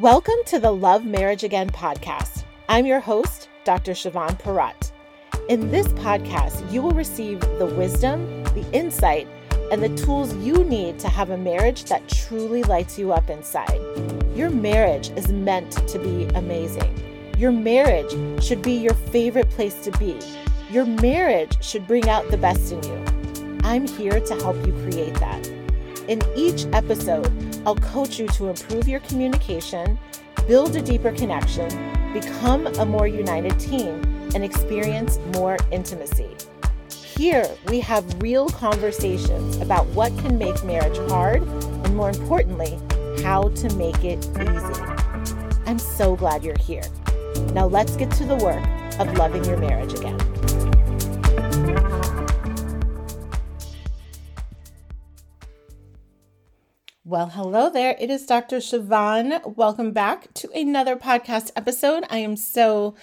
Welcome to the Love Marriage Again podcast. I'm your host, Dr. Chavonne Perriott. In this podcast, you will receive the wisdom, the insight, and the tools you need to have a marriage that truly lights you up inside. Your marriage is meant to be amazing. Your marriage should be your favorite place to be. Your marriage should bring out the best in you. I'm here to help you create that. In each episode, I'll coach you to improve your communication, build a deeper connection, become a more united team, and experience more intimacy. Here, we have real conversations about what can make marriage hard and, more importantly, how to make it easy. I'm so glad you're here. Now, let's get to the work of loving your marriage again. Well, hello there. It is Dr. Chavonne. Welcome back to another podcast episode. I am so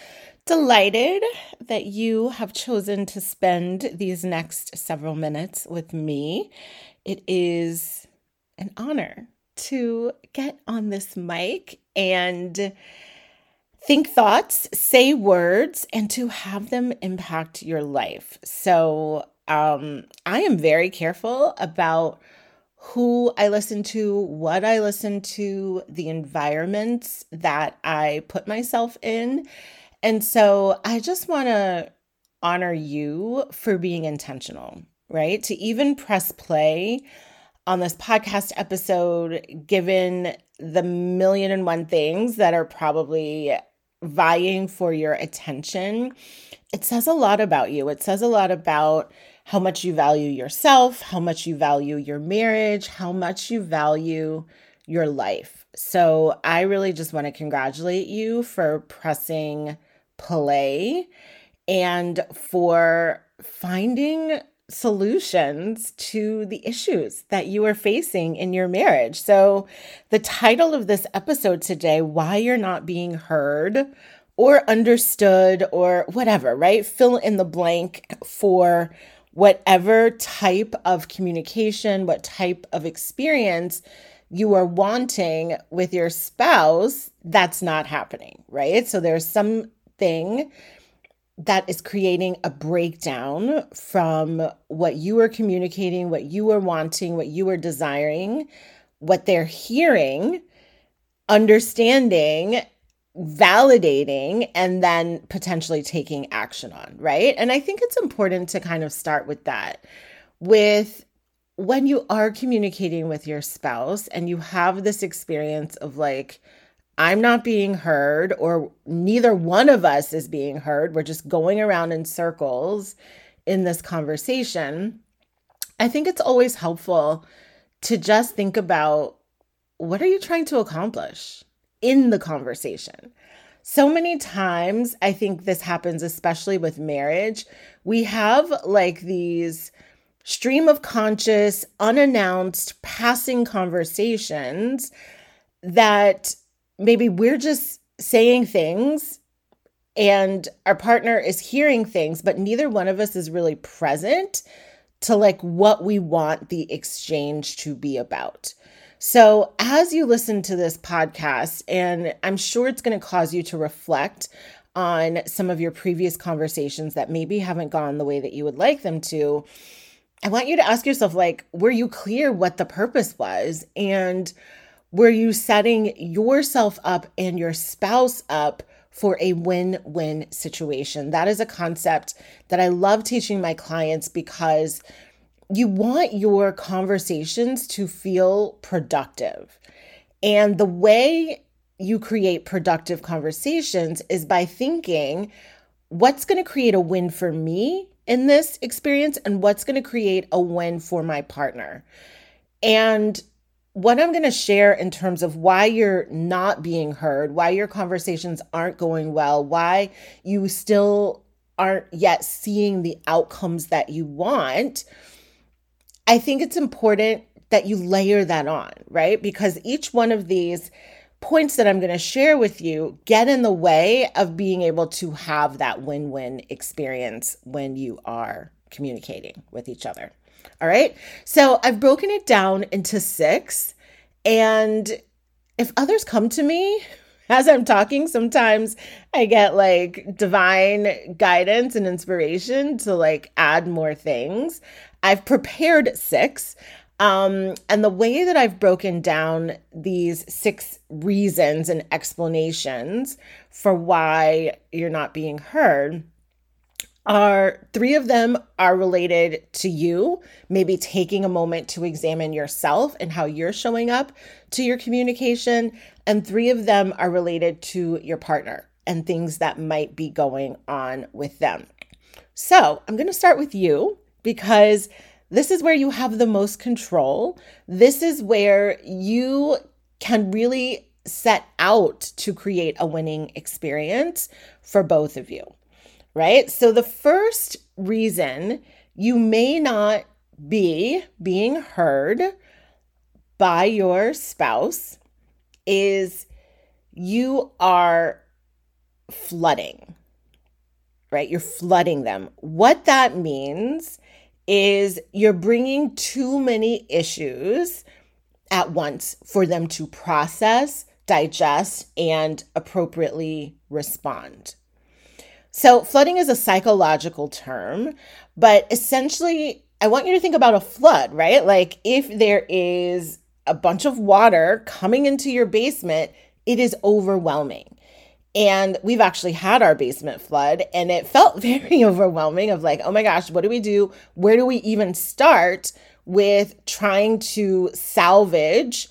delighted that you have chosen to spend these next several minutes with me. It is an honor to get on this mic and think thoughts, say words, and to have them impact your life. So, um, I am very careful about who I listen to, what I listen to, the environments that I put myself in. And so I just want to honor you for being intentional, right? To even press play on this podcast episode, given the million and one things that are probably vying for your attention, it says a lot about you. It says a lot about how much you value yourself, how much you value your marriage, how much you value your life. So, I really just want to congratulate you for pressing play and for finding solutions to the issues that you are facing in your marriage. So, the title of this episode today, Why You're Not Being Heard or Understood or whatever, right? Fill in the blank for whatever type of communication, what type of experience you are wanting with your spouse, that's not happening, right? So there's something that is creating a breakdown from what you are communicating, what you are wanting, what you are desiring, what they're hearing, understanding, validating and then potentially taking action on, right? And I think it's important to kind of start with that. With when you are communicating with your spouse and you have this experience of like, I'm not being heard, or neither one of us is being heard, we're just going around in circles in this conversation. I think it's always helpful to just think about what are you trying to accomplish? In the conversation. So many times, I think this happens, especially with marriage. We have like these stream of conscious, unannounced, passing conversations that maybe we're just saying things and our partner is hearing things, but neither one of us is really present to like what we want the exchange to be about. So, as you listen to this podcast, and I'm sure it's going to cause you to reflect on some of your previous conversations that maybe haven't gone the way that you would like them to, I want you to ask yourself like, were you clear what the purpose was? And were you setting yourself up and your spouse up for a win win situation? That is a concept that I love teaching my clients because you want your conversations to feel productive. And the way you create productive conversations is by thinking what's going to create a win for me in this experience and what's going to create a win for my partner. And what I'm going to share in terms of why you're not being heard, why your conversations aren't going well, why you still aren't yet seeing the outcomes that you want I think it's important that you layer that on, right? Because each one of these points that I'm going to share with you get in the way of being able to have that win win experience when you are communicating with each other. All right. So I've broken it down into six. And if others come to me as I'm talking, sometimes I get like divine guidance and inspiration to like add more things. I've prepared six. Um, and the way that I've broken down these six reasons and explanations for why you're not being heard are three of them are related to you, maybe taking a moment to examine yourself and how you're showing up to your communication. And three of them are related to your partner and things that might be going on with them. So I'm going to start with you because this is where you have the most control. This is where you can really set out to create a winning experience for both of you right? So the first reason you may not be being heard by your spouse is you are flooding, right? You're flooding them. What that means is you're bringing too many issues at once for them to process, digest, and appropriately respond. So, flooding is a psychological term, but essentially, I want you to think about a flood, right? Like if there is a bunch of water coming into your basement, it is overwhelming. And we've actually had our basement flood, and it felt very overwhelming of like, oh my gosh, what do we do? Where do we even start with trying to salvage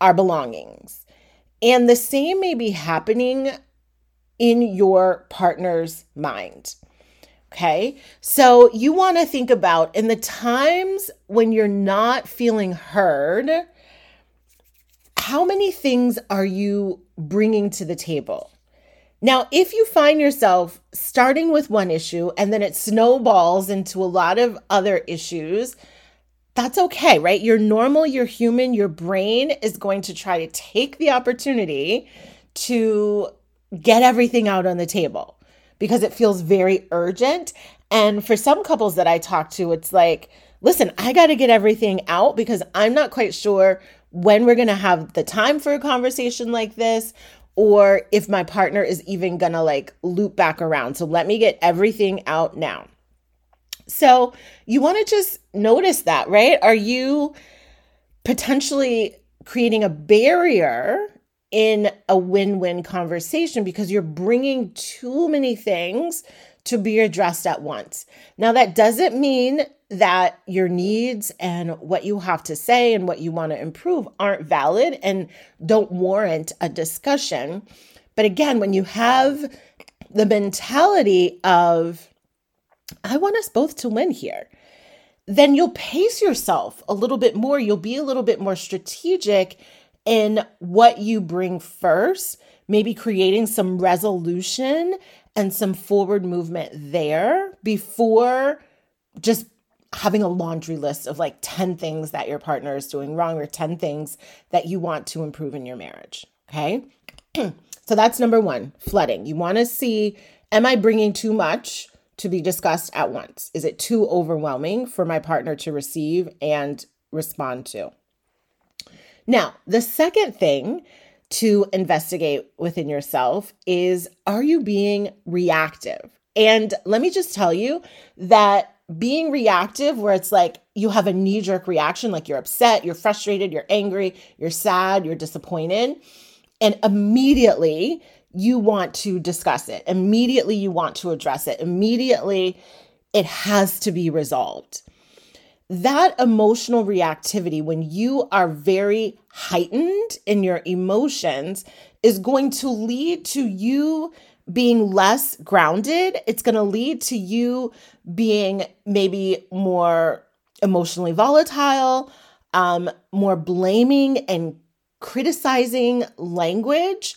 our belongings? And the same may be happening in your partner's mind. Okay. So you want to think about in the times when you're not feeling heard, how many things are you bringing to the table? Now, if you find yourself starting with one issue and then it snowballs into a lot of other issues, that's okay, right? You're normal, you're human, your brain is going to try to take the opportunity to get everything out on the table because it feels very urgent. And for some couples that I talk to, it's like, listen, I got to get everything out because I'm not quite sure when we're going to have the time for a conversation like this or if my partner is even to like loop back around. So let me get everything out now. So you want to just notice that, right? Are you potentially creating a barrier in a win win conversation because you're bringing too many things to be addressed at once. Now, that doesn't mean that your needs and what you have to say and what you want to improve aren't valid and don't warrant a discussion. But again, when you have the mentality of, I want us both to win here, then you'll pace yourself a little bit more. You'll be a little bit more strategic in what you bring first, maybe creating some resolution and some forward movement there before just having a laundry list of like 10 things that your partner is doing wrong or 10 things that you want to improve in your marriage. Okay. so that's number one flooding. You want to see, am I bringing too much to be discussed at once? Is it too overwhelming for my partner to receive and respond to? Now, the second thing to investigate within yourself is are you being reactive? And let me just tell you that being reactive, where it's like you have a knee jerk reaction, like you're upset, you're frustrated, you're angry, you're sad, you're disappointed, and immediately you want to discuss it, immediately you want to address it, immediately it has to be resolved. That emotional reactivity, when you are very heightened in your emotions, is going to lead to you being less grounded. It's going to lead to you being maybe more emotionally volatile, um, more blaming and criticizing language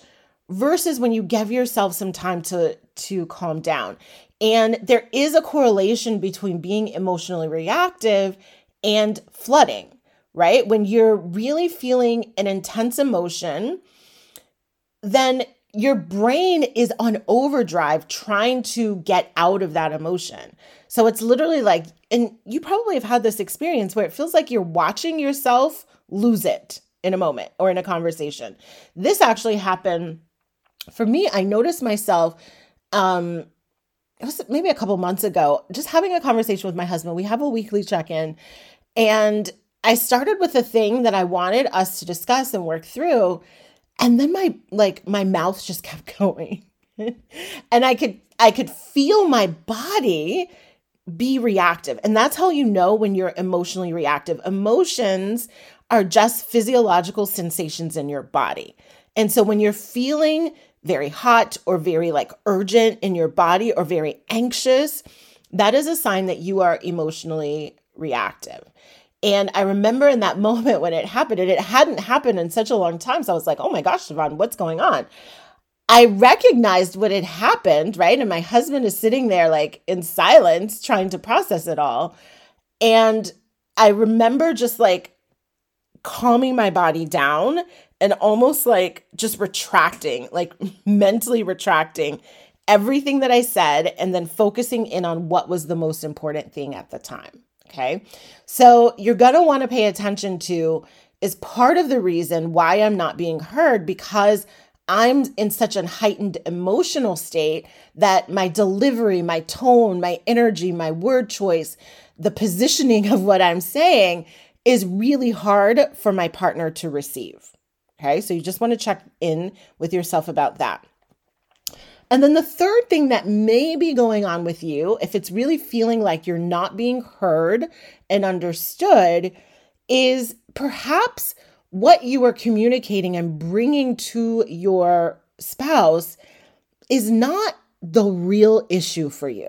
versus when you give yourself some time to to calm down and there is a correlation between being emotionally reactive and flooding, right? When you're really feeling an intense emotion, then your brain is on overdrive trying to get out of that emotion. So it's literally like, and you probably have had this experience where it feels like you're watching yourself lose it, in a moment or in a conversation. This actually happened for me. I noticed myself um it was maybe a couple months ago just having a conversation with my husband. We have a weekly check-in and I started with a thing that I wanted us to discuss and work through and then my like my mouth just kept going. and I could I could feel my body be reactive. And that's how you know when you're emotionally reactive. Emotions are just physiological sensations in your body. And so when you're feeling very hot or very like urgent in your body or very anxious, that is a sign that you are emotionally reactive. And I remember in that moment when it happened, and it hadn't happened in such a long time. So I was like, oh my gosh, Chavonne, what's going on? I recognized what had happened, right? And my husband is sitting there like in silence trying to process it all. And I remember just like calming my body down and almost like just retracting, like mentally retracting everything that I said and then focusing in on what was the most important thing at the time. Okay. So you're going to want to pay attention to is part of the reason why I'm not being heard because I'm in such a heightened emotional state that my delivery, my tone, my energy, my word choice, the positioning of what I'm saying is really hard for my partner to receive. Okay, so you just want to check in with yourself about that. And then the third thing that may be going on with you, if it's really feeling like you're not being heard and understood, is perhaps what you are communicating and bringing to your spouse is not the real issue for you.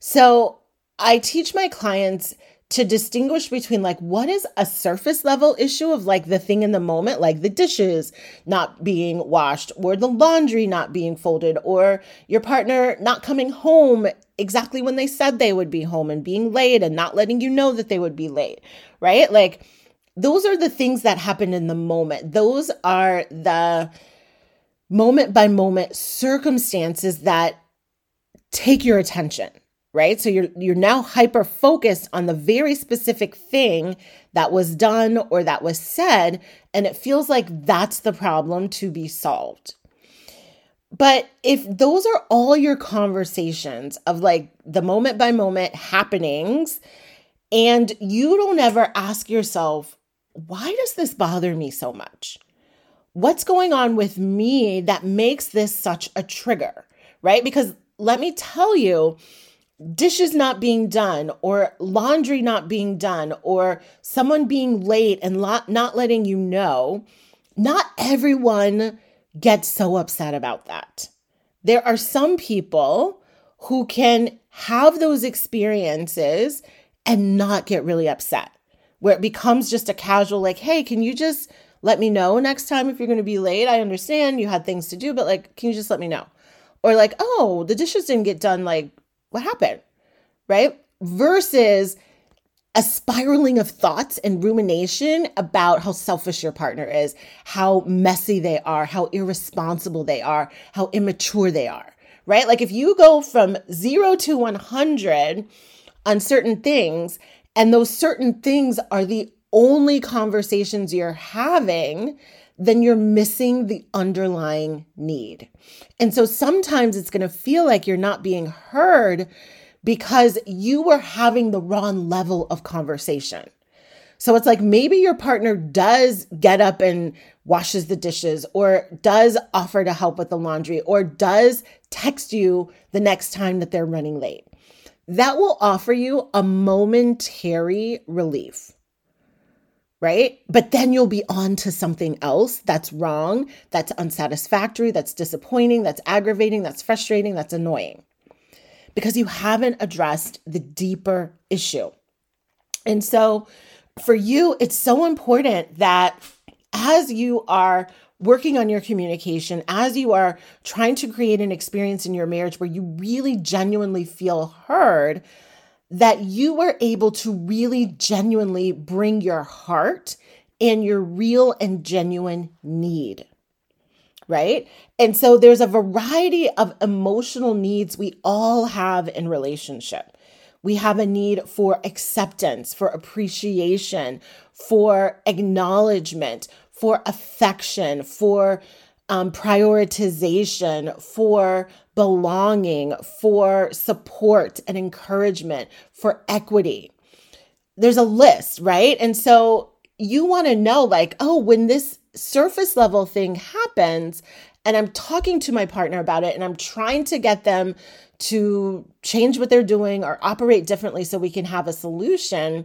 So I teach my clients to distinguish between like what is a surface level issue of like the thing in the moment, like the dishes not being washed or the laundry not being folded or your partner not coming home exactly when they said they would be home and being late and not letting you know that they would be late, right? Like those are the things that happen in the moment. Those are the moment by moment circumstances that take your attention, right? So you're you're now hyper focused on the very specific thing that was done or that was said and it feels like that's the problem to be solved. But if those are all your conversations of like the moment by moment happenings and you don't ever ask yourself why does this bother me so much? What's going on with me that makes this such a trigger, right? Because let me tell you, dishes not being done, or laundry not being done, or someone being late and not letting you know, not everyone gets so upset about that. There are some people who can have those experiences and not get really upset where it becomes just a casual, like, hey, can you just let me know next time if you're going to be late? I understand you had things to do, but like, can you just let me know? Or like, oh, the dishes didn't get done. Like, what happened? Right? Versus a spiraling of thoughts and rumination about how selfish your partner is, how messy they are, how irresponsible they are, how immature they are, right? Like if you go from zero to 100 on certain things and those certain things are the only conversations you're having, then you're missing the underlying need. And so sometimes it's going to feel like you're not being heard because you were having the wrong level of conversation. So it's like maybe your partner does get up and washes the dishes or does offer to help with the laundry or does text you the next time that they're running late that will offer you a momentary relief. Right? But then you'll be on to something else that's wrong, that's unsatisfactory, that's disappointing, that's aggravating, that's frustrating, that's annoying because you haven't addressed the deeper issue. And so for you, it's so important that as you are working on your communication, as you are trying to create an experience in your marriage where you really genuinely feel heard, that you were able to really genuinely bring your heart and your real and genuine need. Right. And so there's a variety of emotional needs we all have in relationship. We have a need for acceptance, for appreciation, for acknowledgement, for affection, for um, prioritization, for belonging, for support and encouragement, for equity. There's a list, right? And so you want to know, like, oh, when this surface level thing happens, and I'm talking to my partner about it, and I'm trying to get them to change what they're doing or operate differently so we can have a solution.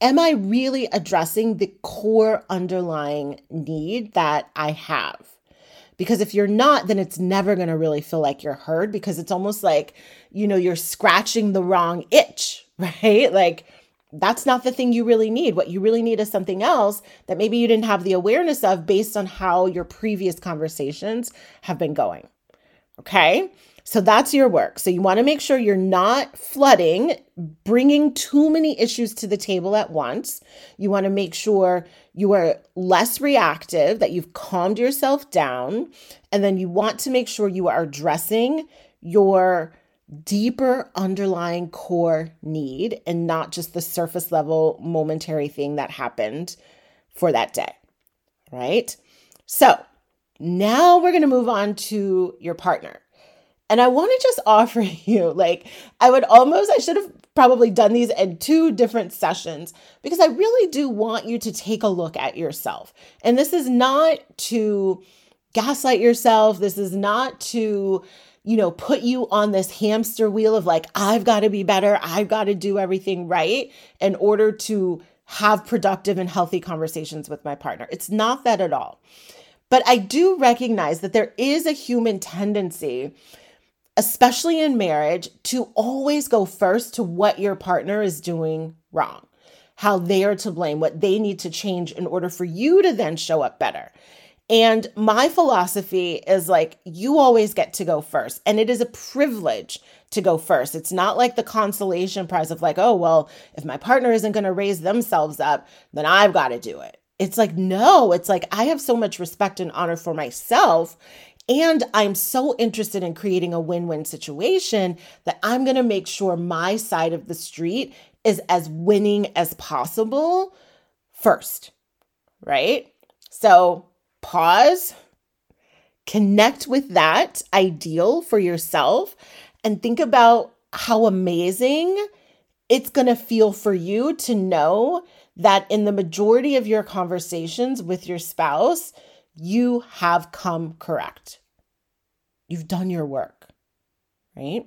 Am I really addressing the core underlying need that I have? Because if you're not, then it's never going to really feel like you're heard because it's almost like, you know, you're scratching the wrong itch, right? Like, that's not the thing you really need. What you really need is something else that maybe you didn't have the awareness of based on how your previous conversations have been going. Okay. So that's your work. So you want to make sure you're not flooding, bringing too many issues to the table at once. You want to make sure you are less reactive, that you've calmed yourself down. And then you want to make sure you are addressing your deeper underlying core need and not just the surface level momentary thing that happened for that day. Right? So now we're going to move on to your partner. And I want to just offer you, like, I would almost, I should have probably done these in two different sessions because I really do want you to take a look at yourself. And this is not to gaslight yourself, this is not to, you know, put you on this hamster wheel of like, I've got to be better, I've got to do everything right in order to have productive and healthy conversations with my partner. It's not that at all. But I do recognize that there is a human tendency especially in marriage, to always go first to what your partner is doing wrong, how they are to blame, what they need to change in order for you to then show up better. And my philosophy is like, you always get to go first. And it is a privilege to go first. It's not like the consolation prize of like, oh, well, if my partner isn't going to raise themselves up, then I've got to do it. It's like, no, it's like I have so much respect and honor for myself. And I'm so interested in creating a win win situation that I'm going to make sure my side of the street is as winning as possible first, right? So pause, connect with that ideal for yourself, and think about how amazing it's going to feel for you to know that in the majority of your conversations with your spouse, you have come correct. You've done your work, right?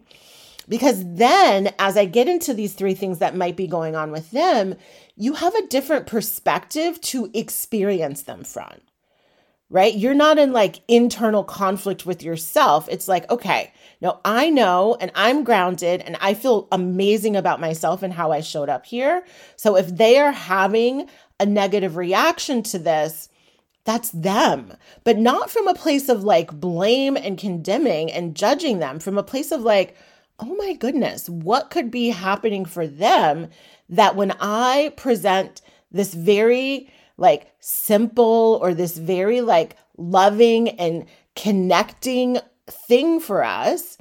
Because then, as I get into these three things that might be going on with them, you have a different perspective to experience them from, right? You're not in like internal conflict with yourself. It's like, okay, no, I know and I'm grounded and I feel amazing about myself and how I showed up here. So if they are having a negative reaction to this, that's them, but not from a place of like blame and condemning and judging them, from a place of like, oh my goodness, what could be happening for them that when I present this very like simple or this very like loving and connecting thing for us,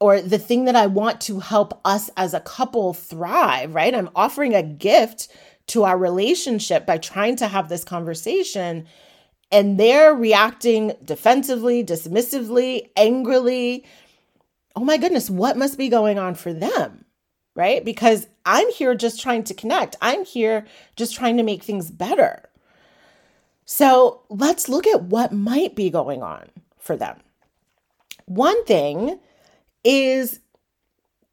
or the thing that I want to help us as a couple thrive, right? I'm offering a gift to our relationship by trying to have this conversation and they're reacting defensively, dismissively, angrily. Oh my goodness, what must be going on for them? Right? Because I'm here just trying to connect. I'm here just trying to make things better. So let's look at what might be going on for them. One thing is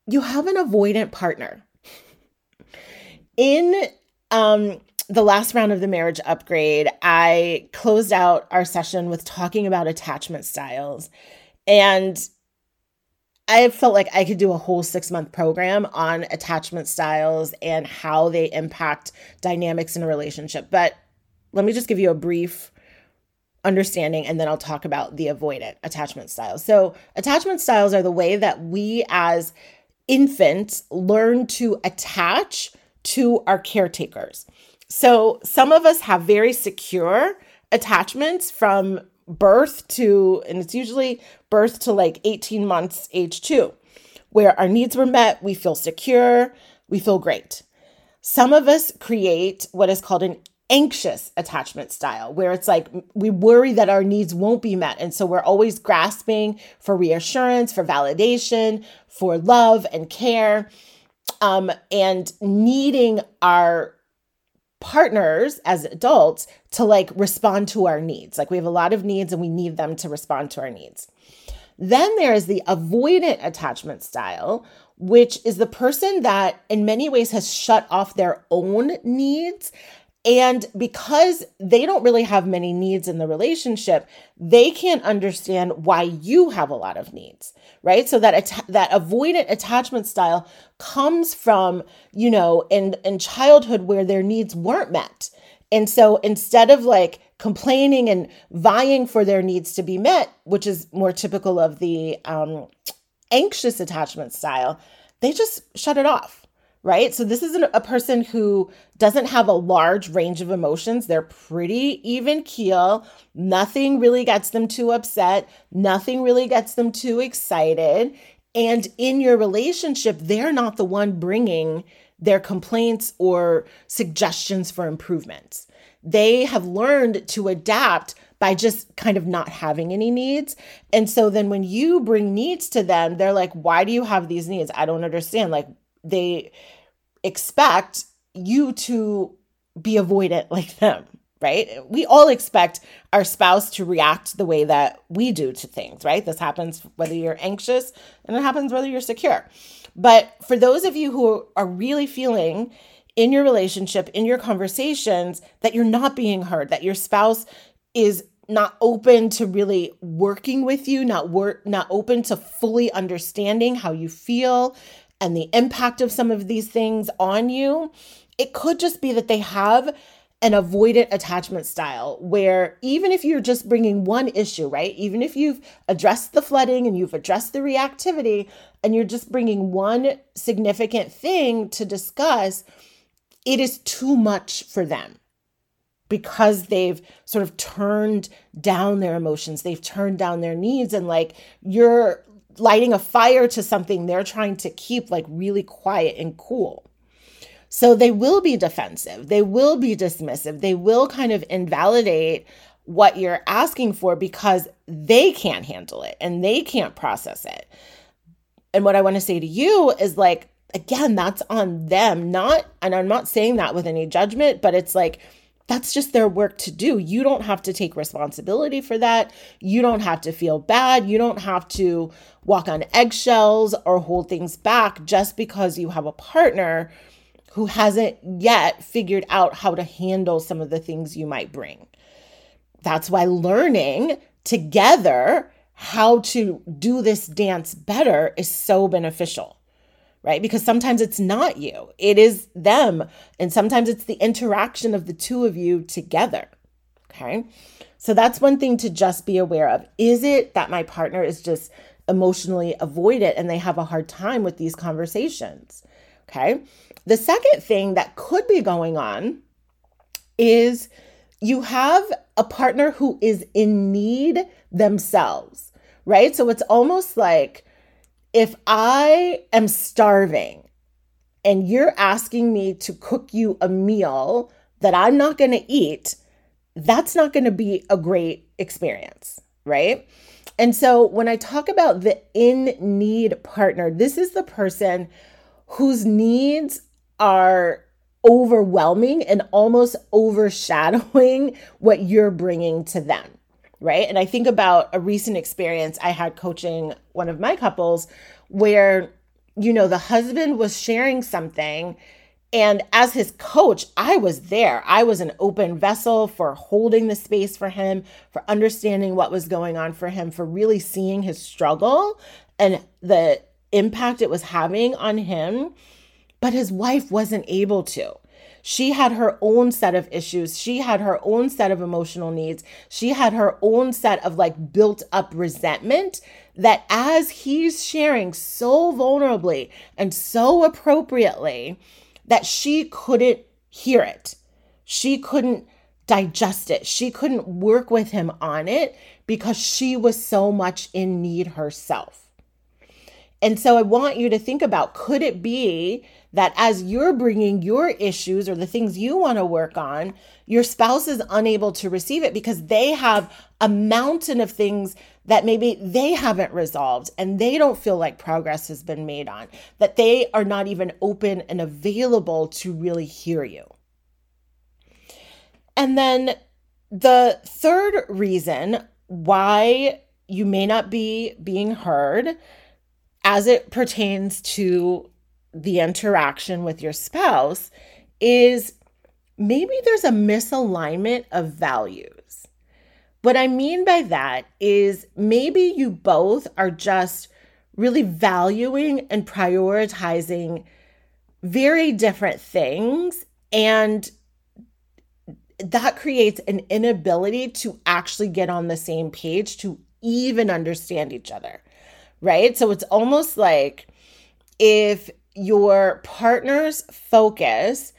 you have an avoidant partner. In um, the last round of the marriage upgrade, I closed out our session with talking about attachment styles. And I felt like I could do a whole six month program on attachment styles and how they impact dynamics in a relationship. But let me just give you a brief understanding and then I'll talk about the avoidant attachment styles. So, attachment styles are the way that we as infants learn to attach to our caretakers. So, some of us have very secure attachments from birth to, and it's usually birth to like 18 months age two. where our needs were met, we feel secure, we feel great. Some of us create what is called an anxious attachment style, where it's like we worry that our needs won't be met. And so we're always grasping for reassurance, for validation, for love and care, um, and needing our partners as adults to like respond to our needs. Like we have a lot of needs and we need them to respond to our needs. Then there is the avoidant attachment style, which is the person that in many ways has shut off their own needs and because they don't really have many needs in the relationship, they can't understand why you have a lot of needs, right? So that that avoidant attachment style comes from, you know, in in childhood where their needs weren't met. And so instead of like complaining and vying for their needs to be met, which is more typical of the um, anxious attachment style, they just shut it off right? So this is a person who doesn't have a large range of emotions. They're pretty even keel. Nothing really gets them too upset. Nothing really gets them too excited. And in your relationship, they're not the one bringing their complaints or suggestions for improvements. They have learned to adapt by just kind of not having any needs. And so then when you bring needs to them, they're like, why do you have these needs? I don't understand. Like, they expect you to be avoidant like them, right? We all expect our spouse to react the way that we do to things, right? This happens whether you're anxious and it happens whether you're secure. But for those of you who are really feeling in your relationship, in your conversations, that you're not being heard, that your spouse is not open to really working with you, not work, not open to fully understanding how you feel, and the impact of some of these things on you, it could just be that they have an avoidant attachment style where even if you're just bringing one issue, right? Even if you've addressed the flooding and you've addressed the reactivity and you're just bringing one significant thing to discuss, it is too much for them because they've sort of turned down their emotions, they've turned down their needs, and like you're lighting a fire to something they're trying to keep like really quiet and cool. So they will be defensive, they will be dismissive, they will kind of invalidate what you're asking for because they can't handle it and they can't process it. And what I want to say to you is like, again, that's on them, not, and I'm not saying that with any judgment, but it's like, that's just their work to do. You don't have to take responsibility for that. You don't have to feel bad. You don't have to walk on eggshells or hold things back just because you have a partner who hasn't yet figured out how to handle some of the things you might bring. That's why learning together how to do this dance better is so beneficial right? Because sometimes it's not you, it is them. And sometimes it's the interaction of the two of you together. Okay. So that's one thing to just be aware of. Is it that my partner is just emotionally avoidant and they have a hard time with these conversations? Okay. The second thing that could be going on is you have a partner who is in need themselves, right? So it's almost like if I am starving and you're asking me to cook you a meal that I'm not going to eat, that's not going to be a great experience, right? And so when I talk about the in need partner, this is the person whose needs are overwhelming and almost overshadowing what you're bringing to them right? And I think about a recent experience I had coaching one of my couples where, you know, the husband was sharing something. And as his coach, I was there. I was an open vessel for holding the space for him, for understanding what was going on for him, for really seeing his struggle and the impact it was having on him. But his wife wasn't able to. She had her own set of issues. She had her own set of emotional needs. She had her own set of like built up resentment that as he's sharing so vulnerably and so appropriately that she couldn't hear it. She couldn't digest it. She couldn't work with him on it because she was so much in need herself. And so I want you to think about could it be that as you're bringing your issues or the things you want to work on, your spouse is unable to receive it because they have a mountain of things that maybe they haven't resolved and they don't feel like progress has been made on, that they are not even open and available to really hear you. And then the third reason why you may not be being heard as it pertains to the interaction with your spouse is maybe there's a misalignment of values. What I mean by that is maybe you both are just really valuing and prioritizing very different things. And that creates an inability to actually get on the same page to even understand each other right? So it's almost like if your partner's focus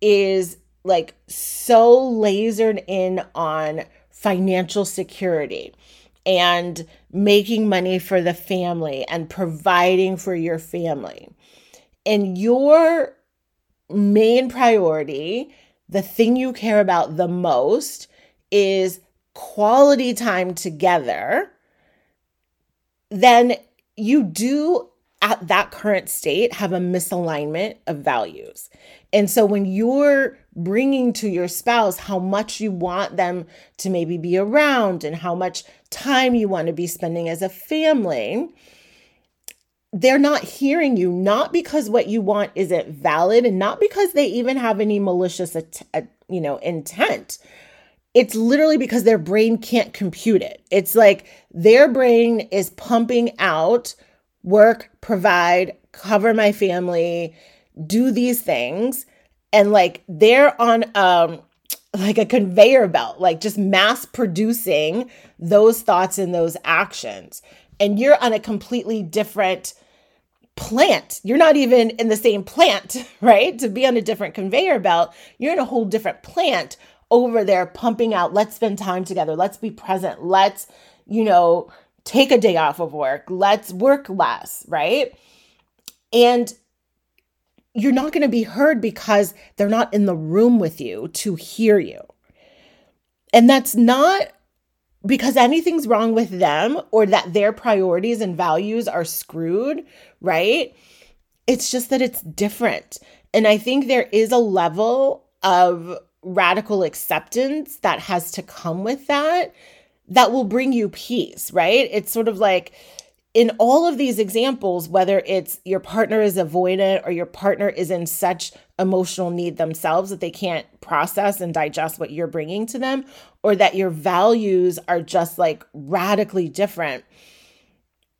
is like so lasered in on financial security and making money for the family and providing for your family. And your main priority, the thing you care about the most, is quality time together then you do at that current state have a misalignment of values. And so when you're bringing to your spouse how much you want them to maybe be around and how much time you want to be spending as a family, they're not hearing you, not because what you want isn't valid and not because they even have any malicious, you know, intent, it's literally because their brain can't compute it. It's like their brain is pumping out work, provide, cover my family, do these things. And like they're on um like a conveyor belt, like just mass producing those thoughts and those actions. And you're on a completely different plant. You're not even in the same plant, right? To be on a different conveyor belt, you're in a whole different plant over there pumping out, let's spend time together, let's be present, let's, you know, take a day off of work, let's work less, right? And you're not going to be heard because they're not in the room with you to hear you. And that's not because anything's wrong with them or that their priorities and values are screwed, right? It's just that it's different. And I think there is a level of radical acceptance that has to come with that that will bring you peace, right? It's sort of like in all of these examples, whether it's your partner is avoidant or your partner is in such emotional need themselves that they can't process and digest what you're bringing to them, or that your values are just like radically different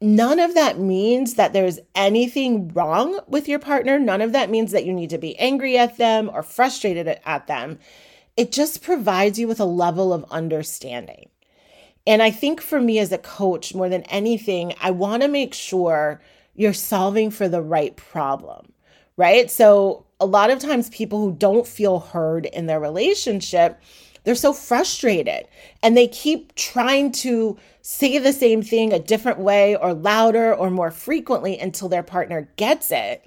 none of that means that there's anything wrong with your partner. None of that means that you need to be angry at them or frustrated at them. It just provides you with a level of understanding. And I think for me as a coach, more than anything, I want to make sure you're solving for the right problem, right? So, a lot of times, people who don't feel heard in their relationship, they're so frustrated and they keep trying to say the same thing a different way or louder or more frequently until their partner gets it.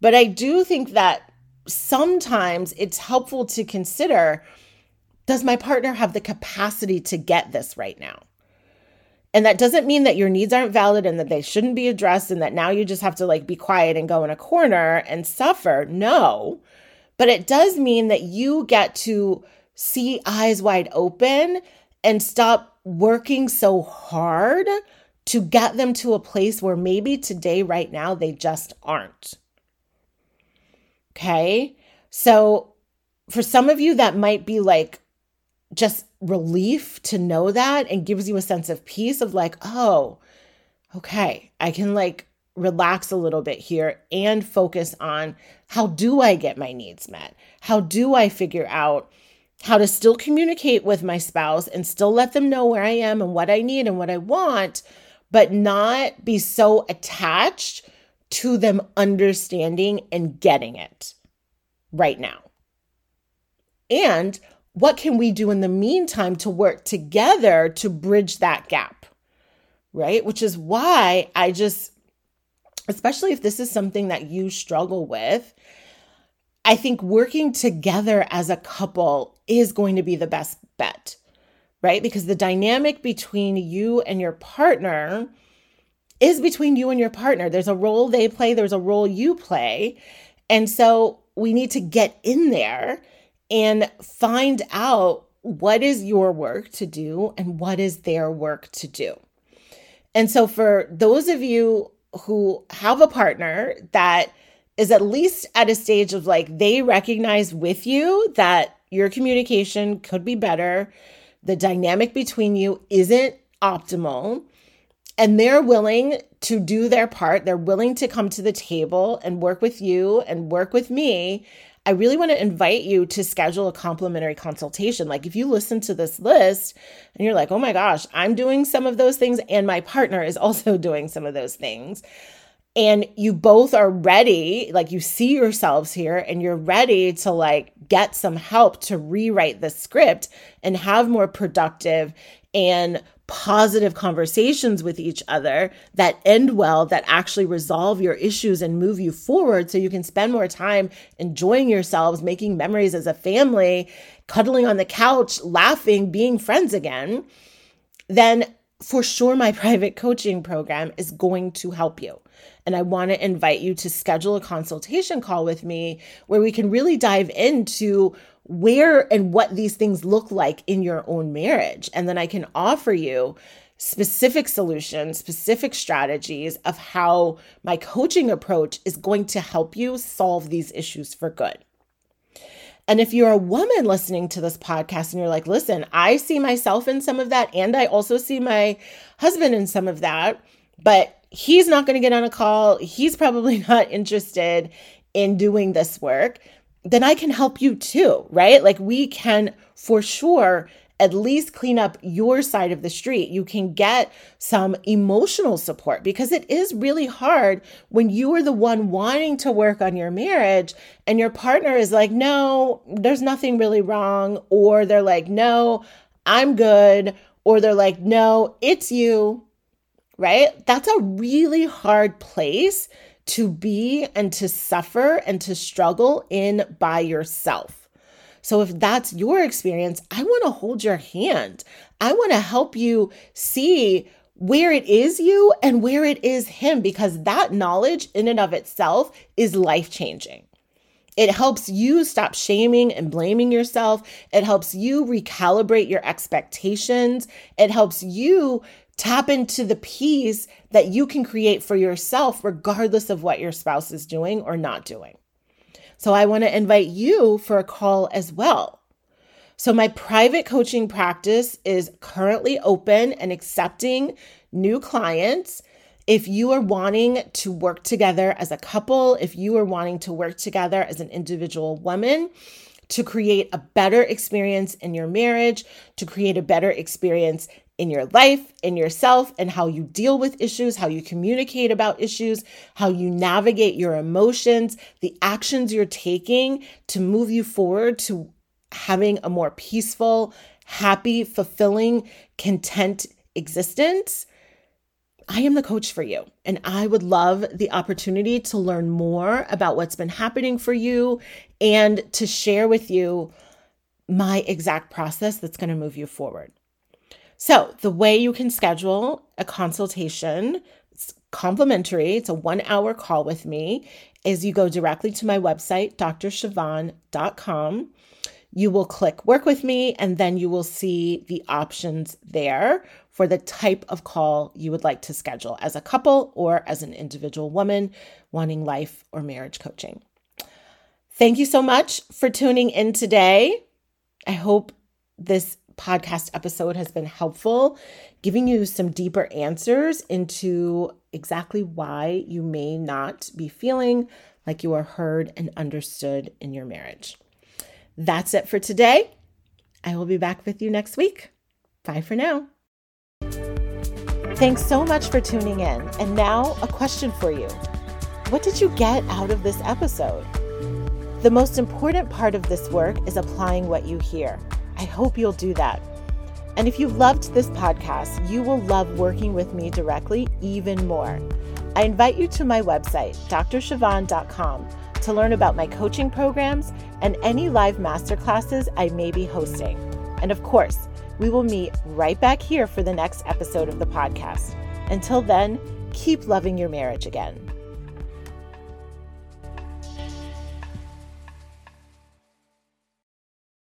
But I do think that sometimes it's helpful to consider does my partner have the capacity to get this right now? And that doesn't mean that your needs aren't valid and that they shouldn't be addressed and that now you just have to like be quiet and go in a corner and suffer. No. But it does mean that you get to see eyes wide open and stop working so hard to get them to a place where maybe today, right now, they just aren't. Okay. So for some of you, that might be like just relief to know that and gives you a sense of peace of like, oh, okay, I can like relax a little bit here and focus on how do I get my needs met? How do I figure out how to still communicate with my spouse and still let them know where I am and what I need and what I want, but not be so attached to them understanding and getting it right now. And what can we do in the meantime to work together to bridge that gap? Right? Which is why I just especially if this is something that you struggle with, I think working together as a couple is going to be the best bet, right? Because the dynamic between you and your partner is between you and your partner. There's a role they play, there's a role you play. And so we need to get in there and find out what is your work to do and what is their work to do. And so, for those of you who have a partner that is at least at a stage of like they recognize with you that your communication could be better, the dynamic between you isn't optimal, and they're willing to do their part, they're willing to come to the table and work with you and work with me. I really want to invite you to schedule a complimentary consultation. Like, if you listen to this list and you're like, oh my gosh, I'm doing some of those things, and my partner is also doing some of those things, and you both are ready, like you see yourselves here and you're ready to like get some help to rewrite the script and have more productive and positive conversations with each other that end well, that actually resolve your issues and move you forward so you can spend more time enjoying yourselves, making memories as a family, cuddling on the couch, laughing, being friends again, then for sure my private coaching program is going to help you. And I want to invite you to schedule a consultation call with me where we can really dive into where and what these things look like in your own marriage. And then I can offer you specific solutions, specific strategies of how my coaching approach is going to help you solve these issues for good. And if you're a woman listening to this podcast and you're like, listen, I see myself in some of that, and I also see my husband in some of that, but he's not going to get on a call. He's probably not interested in doing this work. Then I can help you too, right? Like we can for sure at least clean up your side of the street. You can get some emotional support because it is really hard when you are the one wanting to work on your marriage and your partner is like, no, there's nothing really wrong. Or they're like, no, I'm good. Or they're like, no, it's you right? That's a really hard place to be and to suffer and to struggle in by yourself. So, if that's your experience, I want to hold your hand. I want to help you see where it is you and where it is him, because that knowledge in and of itself is life changing. It helps you stop shaming and blaming yourself. It helps you recalibrate your expectations. It helps you Tap into the peace that you can create for yourself, regardless of what your spouse is doing or not doing. So, I want to invite you for a call as well. So, my private coaching practice is currently open and accepting new clients. If you are wanting to work together as a couple, if you are wanting to work together as an individual woman, to create a better experience in your marriage, to create a better experience in your life, in yourself, and how you deal with issues, how you communicate about issues, how you navigate your emotions, the actions you're taking to move you forward to having a more peaceful, happy, fulfilling, content existence. I am the coach for you, and I would love the opportunity to learn more about what's been happening for you and to share with you my exact process that's going to move you forward. So, the way you can schedule a consultation, it's complimentary, it's a one hour call with me, is you go directly to my website, drchavonne.com. You will click work with me, and then you will see the options there for the type of call you would like to schedule as a couple or as an individual woman wanting life or marriage coaching. Thank you so much for tuning in today. I hope this podcast episode has been helpful, giving you some deeper answers into exactly why you may not be feeling like you are heard and understood in your marriage. That's it for today. I will be back with you next week. Bye for now. Thanks so much for tuning in. And now, a question for you What did you get out of this episode? The most important part of this work is applying what you hear. I hope you'll do that. And if you loved this podcast, you will love working with me directly even more. I invite you to my website, drchavonne.com, to learn about my coaching programs and any live masterclasses I may be hosting. And of course, we will meet right back here for the next episode of the podcast. Until then, keep loving your marriage again.